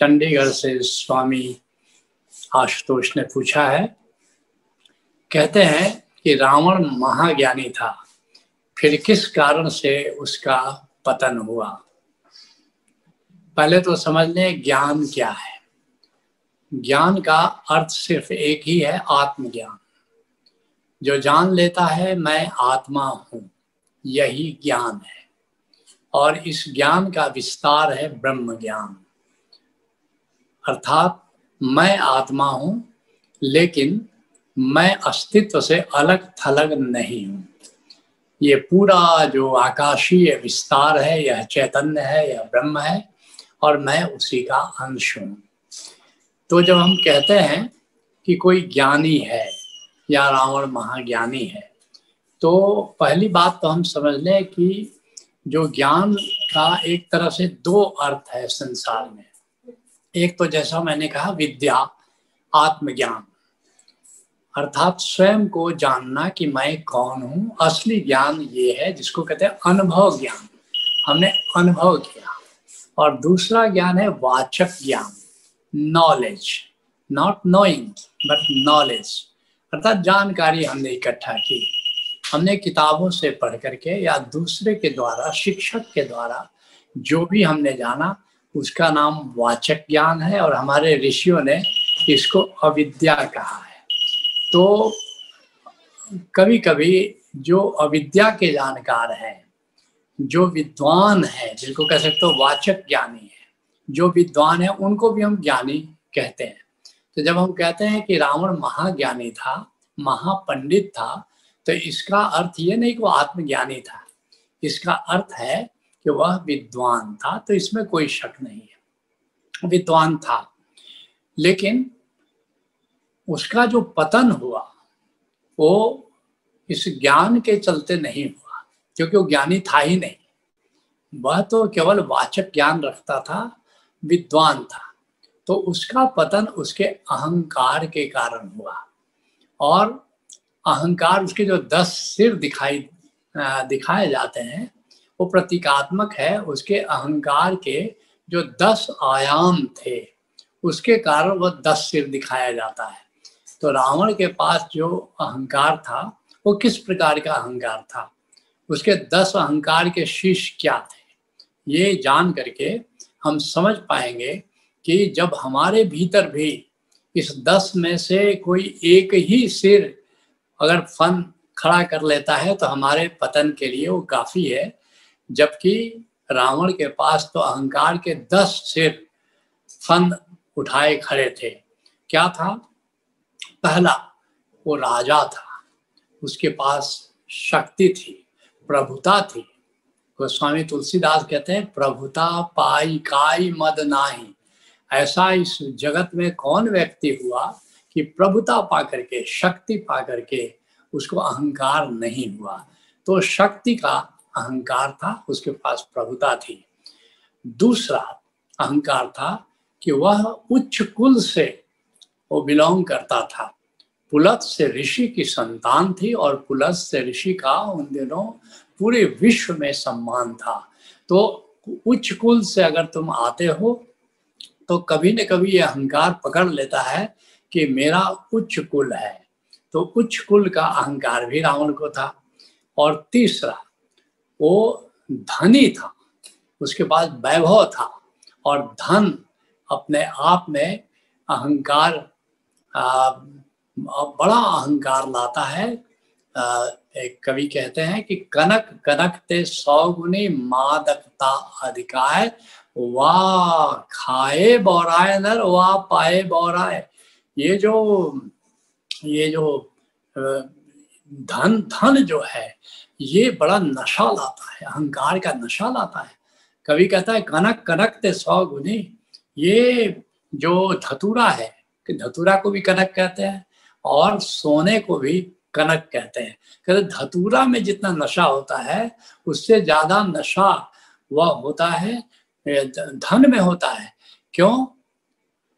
चंडीगढ़ से स्वामी आशुतोष ने पूछा है, कहते हैं कि रावण महाज्ञानी था, फिर किस कारण से उसका पतन हुआ? पहले तो समझ लें ज्ञान क्या है। ज्ञान का अर्थ सिर्फ़ एक ही है, आत्मज्ञान। जो जान लेता है, मैं आत्मा हूँ, यही ज्ञान है। और इस ज्ञान का विस्तार है ब्रह्म ज्ञान अर्थात मैं आत्मा हूँ, लेकिन मैं अस्तित्व से अलग थलग नहीं हूँ। ये पूरा जो आकाशीय विस्तार है, यह चैतन्य है, यह ब्रह्म है, और मैं उसी का अंश हूँ। तो जब हम कहते हैं कि कोई ज्ञानी है या रावण महाज्ञानी है तो पहली बात तो हम समझ लें कि जो ज्ञान का एक तरह से दो अर्थ है संसार में। एक तो जैसा मैंने कहा, विद्या, आत्मज्ञान। अर्थात स्वयं को जानना कि मैं कौन हूँ, असली ज्ञान ये है जिसको कहते हैं अनुभव ज्ञान। हमने अनुभव किया। और दूसरा ज्ञान है वाचक ज्ञान knowledge not knowing but knowledge अर्थात जानकारी हमने इकट्ठा की। हमने किताबों से पढ़ करके या दूसरे के द्वारा, शिक्षक के द्वारा, जो भी हमने जाना उसका नाम वाचक ज्ञान है और हमारे ऋषियों ने इसको अविद्या कहा है। तो कभी कभी जो अविद्या के जानकार हैं, जो विद्वान है, जिनको कह सकते हो वाचक ज्ञानी है, जो विद्वान है, उनको भी हम ज्ञानी कहते हैं। तो जब हम कहते हैं कि रावण महाज्ञानी था, महापंडित था तो इसका अर्थ ये नहीं कि वो आत्मज्ञानी था। इसका अर्थ है कि वह विद्वान था तो इसमें कोई शक नहीं है। विद्वान था। लेकिन उसका जो पतन हुआ, वो इस ज्ञान के चलते नहीं हुआ, क्योंकि वो ज्ञानी था ही नहीं। वह तो केवल वाचक ज्ञान रखता था, विद्वान था। तो उसका पतन उसके अहंकार के कारण हुआ। और अहंकार उसके जो दस सिर दिखाई दिखाए जाते हैं वो प्रतीकात्मक है, उसके अहंकार के जो दस आयाम थे, उसके कारण वह दस सिर दिखाया जाता है। तो रावण के पास जो अहंकार था, वो किस प्रकार का अहंकार था? उसके दस अहंकार के शीश क्या थे? ये जान करके हम समझ पाएँगे कि जब हमारे भीतर भी इस दस में से कोई एक ही सिर अगर फन खड़ा कर लेता है तो हमारे पतन के लिए वो काफ़ी है। जबकि रावण के पास तो अहंकार के दस सिर फन उठाए खड़े थे। क्या था? पहला, वो राजा था। उसके पास शक्ति थी, प्रभुता थी। गोस्वामी तुलसीदास कहते हैं, प्रभुता पाई काई मद नाही। ऐसा इस जगत में कौन व्यक्ति हुआ कि प्रभुता पा करके शक्ति पा करके उसको अहंकार नहीं हुआ? तो शक्ति का अहंकार था, उसके पास प्रभुता थी। दूसरा अहंकार था कि वह उच्च कुल से वो बिलोंग करता था। पुलत से ऋषि की संतान थी और पुलत से ऋषि का उन दिनों पूरे विश्व में सम्मान था। तो उच्च कुल से अगर तुम आते हो तो कभी न कभी यह अहंकार पकड़ लेता है कि मेरा उच्च कुल है। तो उच्च कुल का अहंकार भी रावण को था। और तीसरा वो धनी था, उसके पास वैभव था और धन अपने आप में अहंकार बड़ा अहंकार लाता है। एक कवि कहते हैं कि कनक कनक ते सौ गुनी मादकता अधिकाय वाह खाए बौराए नर वाह पाए बौराए। ये जो ये जो धन धन जो है ये बड़ा नशा लाता है, अहंकार का नशा लाता है। कवि कहता है, कनक कनक ते सौ गुनी। ये जो धतूरा है, कि धतूरा को भी कनक कहते हैं, और सोने को भी कनक कहते हैं। कहते धतूरा में जितना नशा होता है, उससे ज़्यादा नशा वह होता है धन में होता है। क्यों?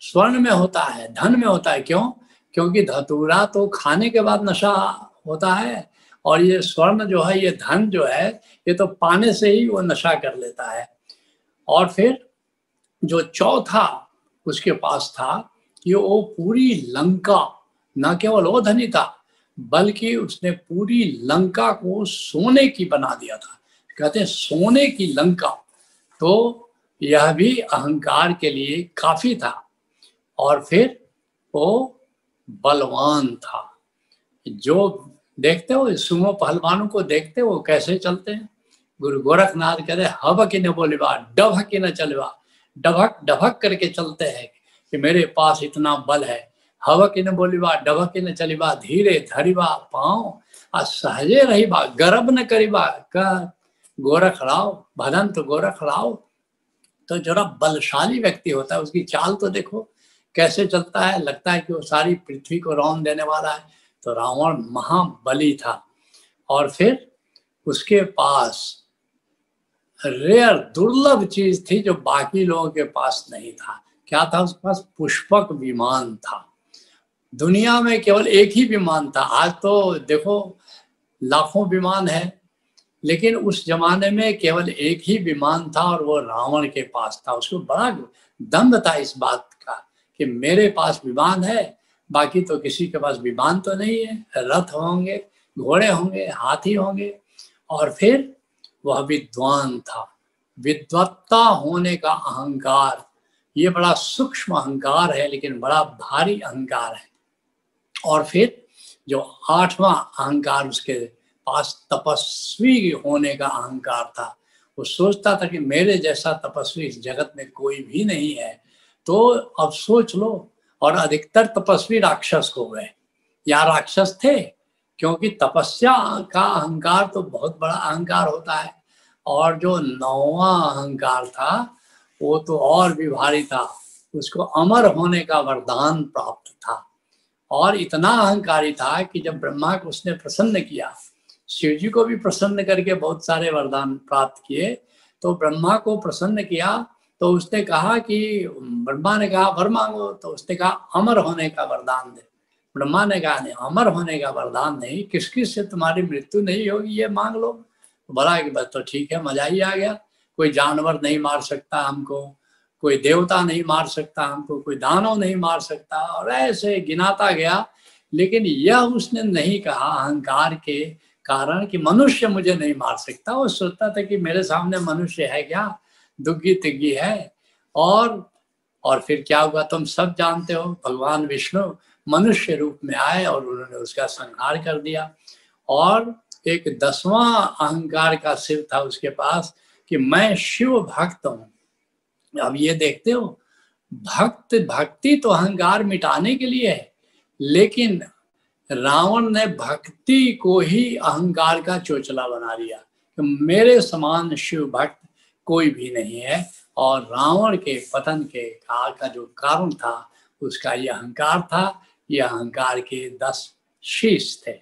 स्वर्ण में होता है, धन में होता है। क्यों? क्योंकि धतूरा तो खाने के बाद नशा होता है और ये स्वर्ण जो है, ये धन जो है, ये तो पाने से ही वो नशा कर लेता है। और फिर जो चौथा उसके पास था कि वो पूरी लंका, न केवल वो धनी था, बल्कि उसने पूरी लंका को सोने की बना दिया था। कहते हैं सोने की लंका तो यह भी अहंकार के लिए काफ़ी था। और फिर वो बलवान था, जो देखते हो सुमो पहलवानों को देखते हो, कैसे चलते हैं? गुरु गोरखनाथ कहते हब की न बोलवा डभक की न चलवा डभक डभक करके चलते हैं कि मेरे पास इतना बल है। हवा की न बोलीबा डबक न चलीबा धीरे धरीबा पाओ आ सहजे रहीबा गर्भ न करीबा का गोरख राव भदंत गोरख राव तो जरा बलशाली व्यक्ति होता है, उसकी चाल तो देखो, कैसे चलता है, लगता है कि वो सारी पृथ्वी को रौन देने वाला है। तो रावण महाबली था। और फिर उसके पास रेयर दुर्लभ चीज़ थी जो बाकी लोगों के पास नहीं था। क्या था उसके पास? पुष्पक विमान था। दुनिया में केवल एक ही विमान था। आज तो देखो, लाखों विमान है, लेकिन उस जमाने में केवल एक ही विमान था और वो रावण के पास था। उसको बड़ा दम्भ था इस बात का कि मेरे पास विमान है बाकी तो किसी के पास विमान तो नहीं है, रथ होंगे, घोड़े होंगे, हाथी होंगे। और फिर वह विद्वान था। विद्वत्ता होने का अहंकार, ये बड़ा सूक्ष्म अहंकार है, लेकिन बड़ा भारी अहंकार है। और फिर जो आठवां अहंकार, उसके पास तपस्वी होने का अहंकार था। वो सोचता था कि मेरे जैसा तपस्वी इस जगत में कोई भी नहीं है। तो अब सोच लो और अधिकतर तपस्वी राक्षस हो गए। या राक्षस थे, क्योंकि तपस्या का अहंकार तो बहुत बड़ा अहंकार होता है। और जो नौवा अहंकार था, वो तो और भी भारी था। उसको अमर होने का वरदान प्राप्त था। और इतना अहंकारी था कि जब ब्रह्मा को उसने प्रसन्न किया, शिव जी को भी प्रसन्न करके बहुत सारे वरदान प्राप्त किए तो ब्रह्मा को प्रसन्न किया तो उसने कहा कि, ब्रह्मा ने कहा वर मांगो। तो उसने कहा, अमर होने का वरदान दे। ब्रह्मा ने कहा, नहीं, अमर होने का वरदान नहीं। किस किस से तुम्हारी मृत्यु नहीं होगी, ये मांग लो। बोला कि, बस तो ठीक है, मज़ा ही आ गया। कोई जानवर नहीं मार सकता हमको, कोई देवता नहीं मार सकता हमको, कोई दानव नहीं मार सकता। और ऐसे गिनाता गया। लेकिन यह उसने नहीं कहा अहंकार के कारण कि मनुष्य मुझे नहीं मार सकता। वो सोचता था कि मेरे सामने मनुष्य है क्या? दुग्गी तिग्गी है। और और फिर क्या हुआ? तुम सब जानते हो, भगवान विष्णु मनुष्य रूप में आए और उन्होंने उसका संहार कर दिया। और एक दसवां अहंकार का सिर था उसके पास कि मैं शिव भक्त हूँ। अब ये देखते हो, भक्त, भक्ति तो अहंकार मिटाने के लिए है, लेकिन रावण ने भक्ति को ही अहंकार का चोचला बना कि मेरे समान शिव भक्त कोई भी नहीं है। और रावण के पतन के काल का जो कारण था, उसका यह अहंकार था। यह अहंकार के दस शीश थे।